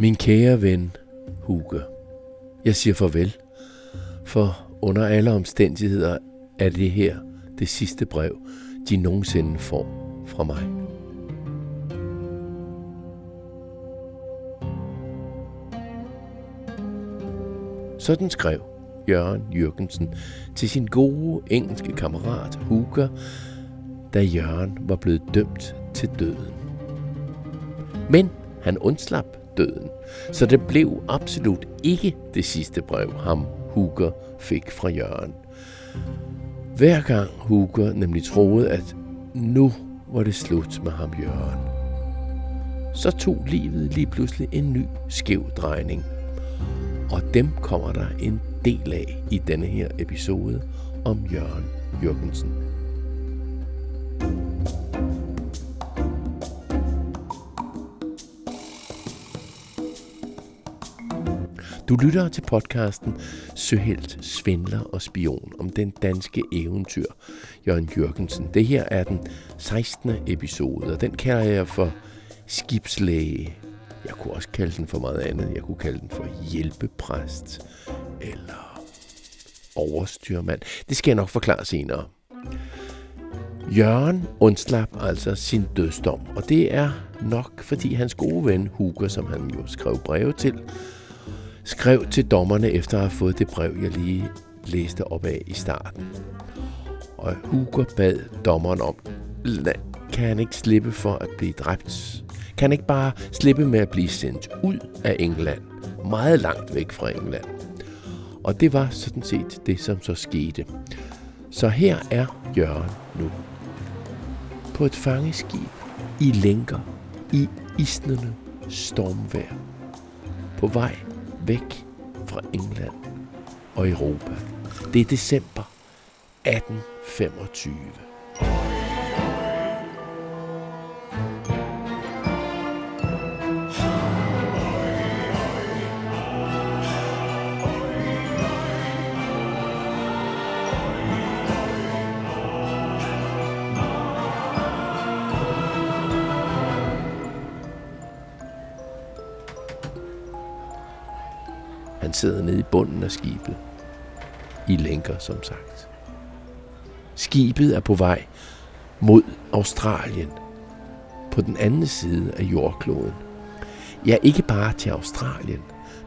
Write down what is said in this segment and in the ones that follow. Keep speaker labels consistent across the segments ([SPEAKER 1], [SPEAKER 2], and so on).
[SPEAKER 1] Min kære ven, Hugo. Jeg siger farvel, for under alle omstændigheder er det her det sidste brev, de nogensinde får fra mig. Sådan skrev Jørgen Jørgensen til sin gode engelske kammerat Hugo, da Jørgen var blevet dømt til døden. Men han undslap døden, så det blev absolut ikke det sidste brev, ham Huger fik fra Jørgen. Hver gang Huger nemlig troede, at nu var det slut med ham Jørgen, så tog livet lige pludselig en ny skæv drejning. Og dem kommer der en del af i denne her episode om Jørgen Jørgensen. Du lytter til podcasten Søhelt, Svindler og Spion om den danske eventyr Jørgen Jørgensen. Det her er den 16. episode, og den kalder jeg for Skibslæge. Jeg kunne også kalde den for meget andet. Jeg kunne kalde den for hjælpepræst eller overstyrmand. Det skal jeg nok forklare senere. Jørgen undslap altså sin dødsdom, og det er nok fordi hans gode ven Hugo, som han jo skrev breve til, skrev til dommerne efter at have fået det brev, jeg lige læste op af i starten. Og Hugo bad dommeren om, kan han ikke slippe for at blive dræbt? Kan han ikke bare slippe med at blive sendt ud af England? Meget langt væk fra England. Og det var sådan set det, som så skete. Så her er Jørgen nu. På et fangeskib i lænker i isnende stormvejr. På vej væk fra England og Europa. Det er december 1825. sidder nede i bunden af skibet. I lænker, som sagt. Skibet er på vej mod Australien. På den anden side af jordkloden. Ja, ikke bare til Australien,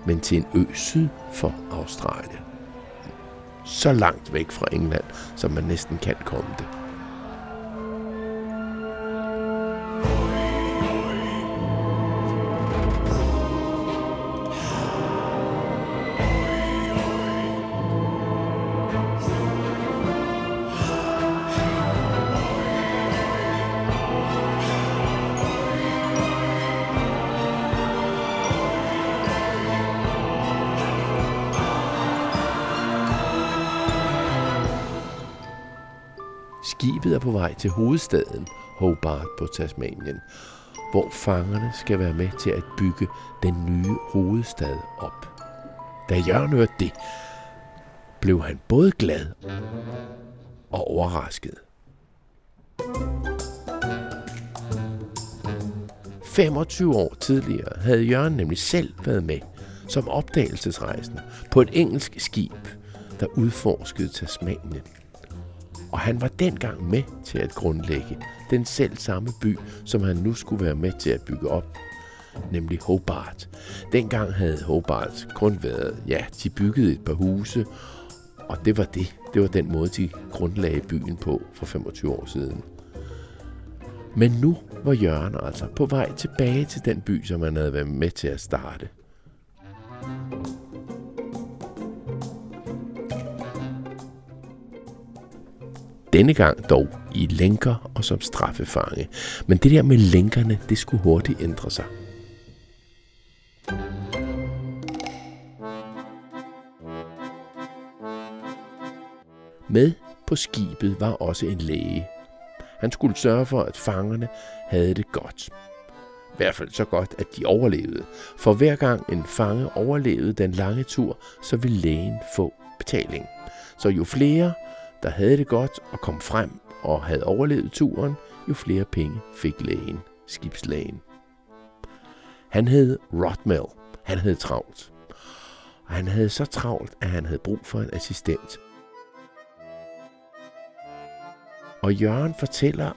[SPEAKER 1] men til en ø syd for Australien. Så langt væk fra England, som man næsten kan komme det. Skibet er på vej til hovedstaden Hobart på Tasmanien, hvor fangerne skal være med til at bygge den nye hovedstad op. Da Jørgen hørte det, blev han både glad og overrasket. 25 år tidligere havde Jørgen nemlig selv været med som opdagelsesrejsende på et engelsk skib, der udforskede Tasmanien og han var dengang med til at grundlægge den selv samme by, som han nu skulle være med til at bygge op, nemlig Hobart. Dengang havde Hobart kun været, ja, de byggede et par huse, og det var det. Det var den måde, de grundlagde byen på for 25 år siden. Men nu var Jørgen altså på vej tilbage til den by, som han havde været med til at starte. Denne gang dog i lænker og som straffefange. Men det der med lænkerne, det skulle hurtigt ændre sig. Med på skibet var også en læge. Han skulle sørge for, at fangerne havde det godt. I hvert fald så godt, at de overlevede. For hver gang en fange overlevede den lange tur, så ville lægen få betaling. Så jo flere der havde det godt og kom frem og havde overlevet turen, jo flere penge fik lægen, skibslægen. Han hed Rodmel. Han havde travlt. Og han havde så travlt, at han havde brug for en assistent. Og Jørgen fortæller,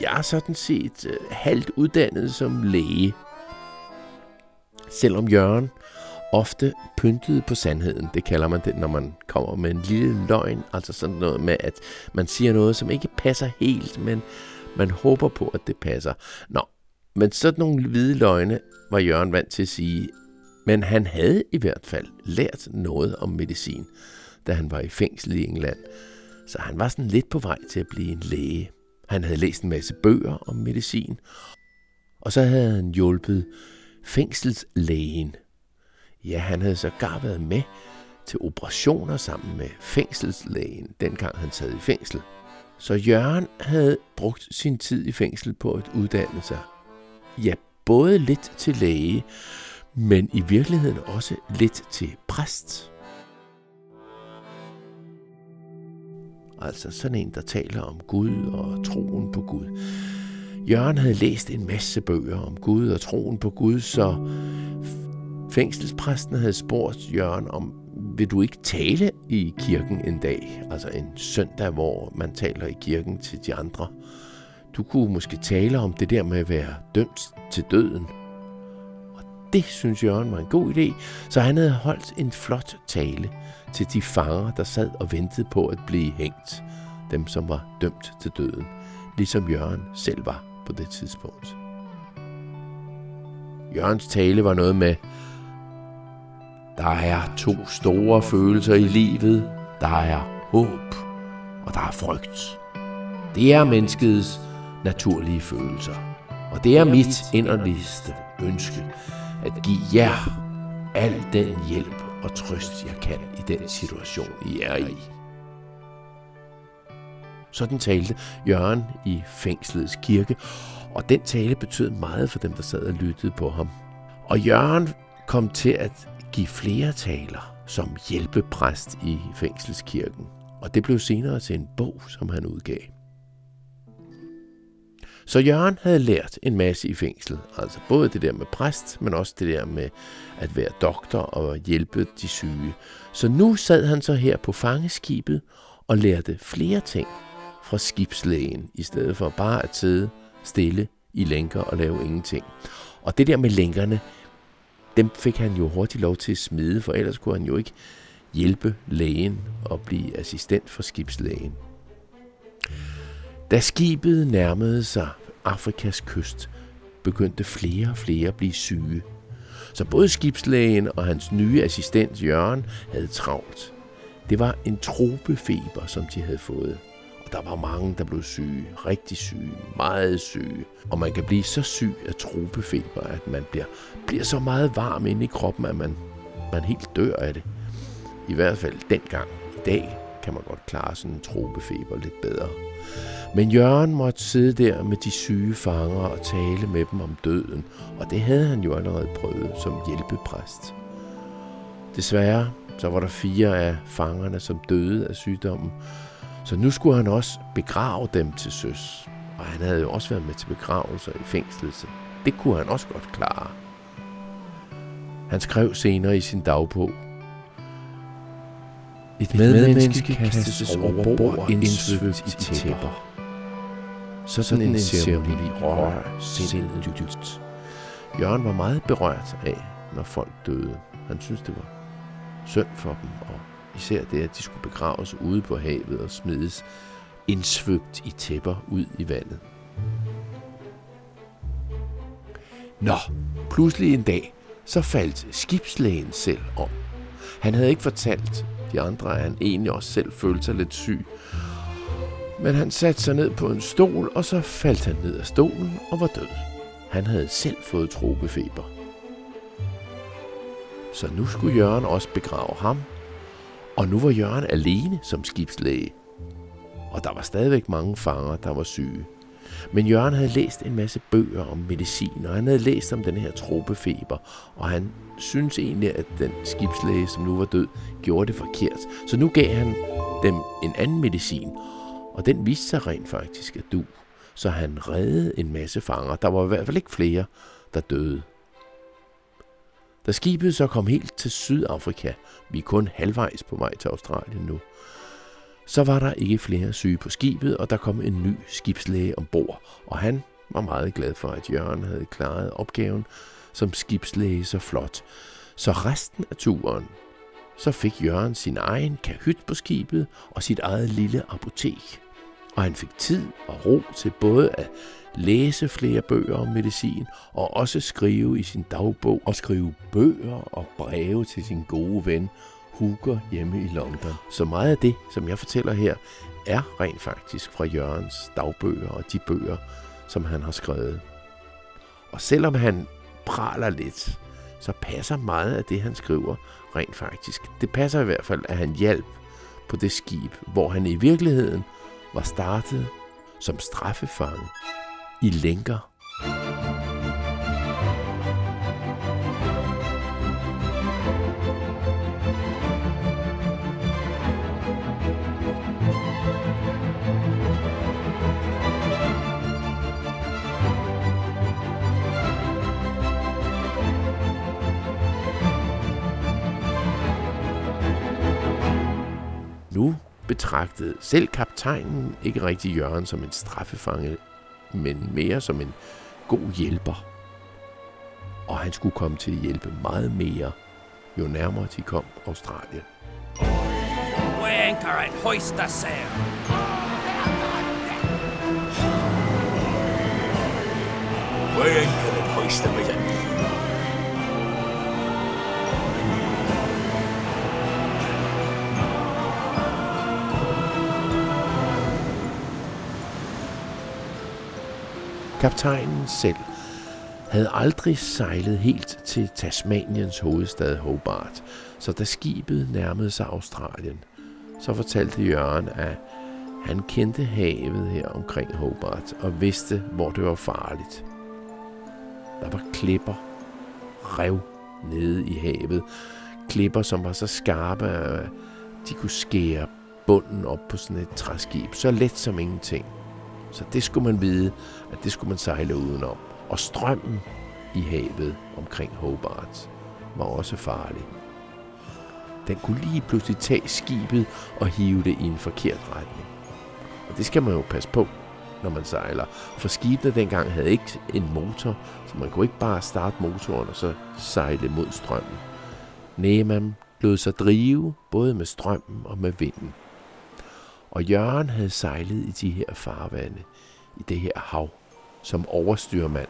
[SPEAKER 1] jeg er sådan set øh, halvt uddannet som læge. Selvom Jørgen ofte pyntet på sandheden. Det kalder man det, når man kommer med en lille løgn. Altså sådan noget med, at man siger noget, som ikke passer helt, men man håber på, at det passer. Nå, men sådan nogle hvide løgne var Jørgen vant til at sige. Men han havde i hvert fald lært noget om medicin, da han var i fængsel i England. Så han var sådan lidt på vej til at blive en læge. Han havde læst en masse bøger om medicin, og så havde han hjulpet fængselslægen. Ja, han havde sågar været med til operationer sammen med fængselslægen, dengang han sad i fængsel. Så Jørgen havde brugt sin tid i fængsel på at uddanne sig. Ja, både lidt til læge, men i virkeligheden også lidt til præst. Altså sådan en, der taler om Gud og troen på Gud. Jørgen havde læst en masse bøger om Gud og troen på Gud, så fængselspræsten havde spurgt Jørgen om, vil du ikke tale i kirken en dag? Altså en søndag, hvor man taler i kirken til de andre. Du kunne måske tale om det der med at være dømt til døden. Og det synes Jørgen var en god idé, så han havde holdt en flot tale til de fanger, der sad og ventede på at blive hængt. Dem, som var dømt til døden. Ligesom Jørgen selv var på det tidspunkt. Jørgens tale var noget med, der er to store følelser i livet. Der er håb, og der er frygt. Det er menneskets naturlige følelser. Og det er mit inderligste ønske, at give jer al den hjælp og trøst, jeg kan i den situation, I er i. Sådan talte Jørgen i fængslets kirke, og den tale betød meget for dem, der sad og lyttede på ham. Og Jørgen kom til at give flere taler som hjælpepræst i fængselskirken, og det blev senere til en bog, som han udgav. Så Jørgen havde lært en masse i fængsel, altså både det der med præst, men også det der med at være doktor og hjælpe de syge. Så nu sad han så her på fangeskibet og lærte flere ting fra skibslægen, i stedet for bare at sidde stille i lænker og lave ingenting. Og det der med lænkerne, dem fik han jo hurtigt lov til at smide, for ellers kunne han jo ikke hjælpe lægen og blive assistent for skibslægen. Da skibet nærmede sig Afrikas kyst, begyndte flere og flere at blive syge. Så både skibslægen og hans nye assistent Jørgen havde travlt. Det var en tropefeber, som de havde fået. Der var mange, der blev syge. Rigtig syge. Meget syge. Og man kan blive så syg af tropefeber, at man bliver, bliver så meget varm inde i kroppen, at man, man helt dør af det. I hvert fald dengang. I dag kan man godt klare sådan en tropefeber lidt bedre. Men Jørgen måtte sidde der med de syge fanger og tale med dem om døden, og det havde han jo allerede prøvet som hjælpepræst. Desværre så var der fire af fangerne, som døde af sygdommen, så nu skulle han også begrave dem til søs. Og han havde jo også været med til begravelser i fængslet, så det kunne han også godt klare. Han skrev senere i sin dagbog, et medmenneske kastes over bord indsvøbt i tæpper. Sådan en ceremoni rører sindet dybt. Jørgen var meget berørt af, når folk døde. Han syntes, det var synd for dem, og især det, at de skulle begraves ude på havet og smides indsvøbt i tæpper ud i vandet. Nå, pludselig en dag, så faldt skibslægen selv om. Han havde ikke fortalt de andre, at han egentlig også selv følte sig lidt syg. Men han satte sig ned på en stol, og så faldt han ned af stolen og var død. Han havde selv fået tropefeber. Så nu skulle Jørgen også begrave ham, og nu var Jørgen alene som skibslæge. Og der var stadigvæk mange fanger, der var syge. Men Jørgen havde læst en masse bøger om medicin, og han havde læst om den her tropefeber, og han synes egentlig, at den skibslæge, som nu var død, gjorde det forkert. Så nu gav han dem en anden medicin, og den viste sig rent faktisk at du. Så han reddede en masse fanger. Der var i hvert fald ikke flere, der døde. Da skibet så kom helt til Sydafrika, vi er kun halvvejs på vej til Australien nu, så var der ikke flere syge på skibet, og der kom en ny skibslæge ombord, og han var meget glad for, at Jørgen havde klaret opgaven som skibslæge så flot. Så resten af turen, så fik Jørgen sin egen kahyt på skibet og sit eget lille apotek. Og han fik tid og ro til både at læse flere bøger om medicin og også skrive i sin dagbog og skrive bøger og breve til sin gode ven Hugo hjemme i London. Så meget af det, som jeg fortæller her, er rent faktisk fra Jørgens dagbøger og de bøger, som han har skrevet. Og selvom han praler lidt, så passer meget af det, han skriver rent faktisk. Det passer i hvert fald, at han hjalp på det skib, hvor han i virkeligheden var startet som straffefange i lænker. Betragtede selv kaptajnen ikke rigtig Jørgen som en straffefange, men mere som en god hjælper. Og han skulle komme til at hjælpe meget mere, jo nærmere de kom Australien.
[SPEAKER 2] Weigh anchor and hoist the sail.
[SPEAKER 3] Weigh anchor and hoist the.
[SPEAKER 1] Kaptajnen selv havde aldrig sejlet helt til Tasmaniens hovedstad Hobart, så da skibet nærmede sig Australien, så fortalte Jørgen, at han kendte havet her omkring Hobart og vidste, hvor det var farligt. Der var klipper, rev nede i havet. Klipper, som var så skarpe, at de kunne skære bunden op på sådan et træskib, så let som ingenting. Så det skulle man vide, at det skulle man sejle udenom. Og strømmen i havet omkring Hobart var også farlig. Den kunne lige pludselig tage skibet og hive det i en forkert retning. Og det skal man jo passe på, når man sejler. For skibene dengang havde ikke en motor, så man kunne ikke bare starte motoren og så sejle mod strømmen. Nej, man lod sig drive både med strømmen og med vinden. Og Jørgen havde sejlet i de her farvande, i det her hav, som overstyrmand.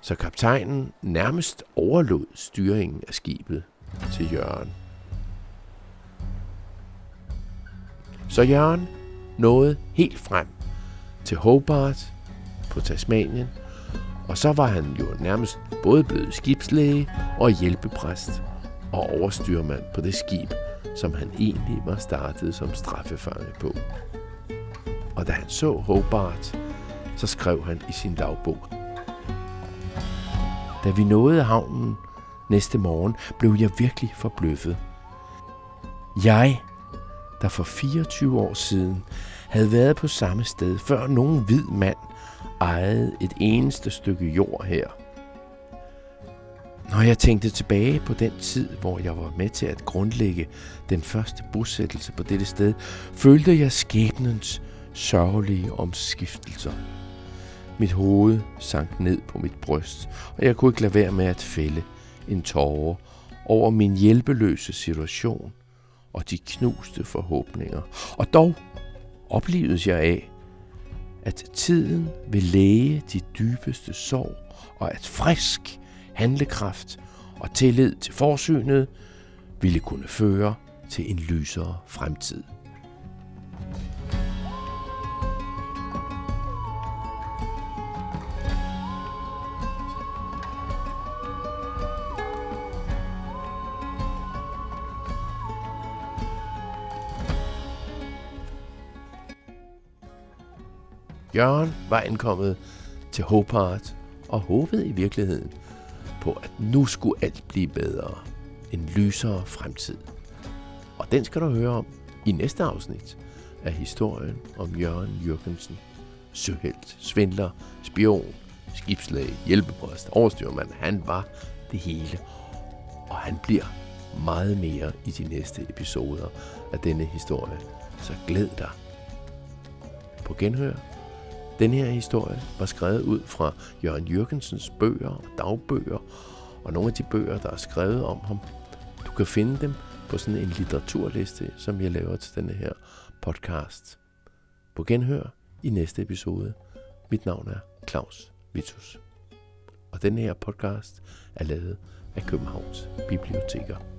[SPEAKER 1] Så kaptajnen nærmest overlod styringen af skibet til Jørgen. Så Jørgen nåede helt frem til Hobart på Tasmanien, og så var han jo nærmest både blevet skibslæge og hjælpepræst og overstyrmand på det skib, som han egentlig var startet som straffefange på. Og da han så Hobart, så skrev han i sin dagbog. Da vi nåede havnen næste morgen, blev jeg virkelig forbløffet. Jeg, der for 24 år siden havde været på samme sted, før nogen hvid mand ejede et eneste stykke jord her – når jeg tænkte tilbage på den tid, hvor jeg var med til at grundlægge den første bosættelse på dette sted, følte jeg skæbnens sørgelige omskiftelser. Mit hoved sank ned på mit bryst, og jeg kunne ikke lade være med at fælde en tåre over min hjælpeløse situation og de knuste forhåbninger. Og dog oplevede jeg af, at tiden vil læge de dybeste sorg, og at frisk handlekraft og tillid til forsynet ville kunne føre til en lysere fremtid. Jørgen var ankommet til Hopart og håbede i virkeligheden på, at nu skulle alt blive bedre. En lysere fremtid. Og den skal du høre om i næste afsnit af historien om Jørgen Jørgensen. Søhelt, svindler, spion, skibslæge, hjælpepræst, overstyrmand. Han var det hele. Og han bliver meget mere i de næste episoder af denne historie. Så glæd dig. På genhør. Den her historie var skrevet ud fra Jørgen Jørgensens bøger og dagbøger, og nogle af de bøger, der er skrevet om ham. Du kan finde dem på sådan en litteraturliste, som jeg laver til denne her podcast. På genhør i næste episode. Mit navn er Claus Vitus. Og denne her podcast er lavet af Københavns Biblioteker.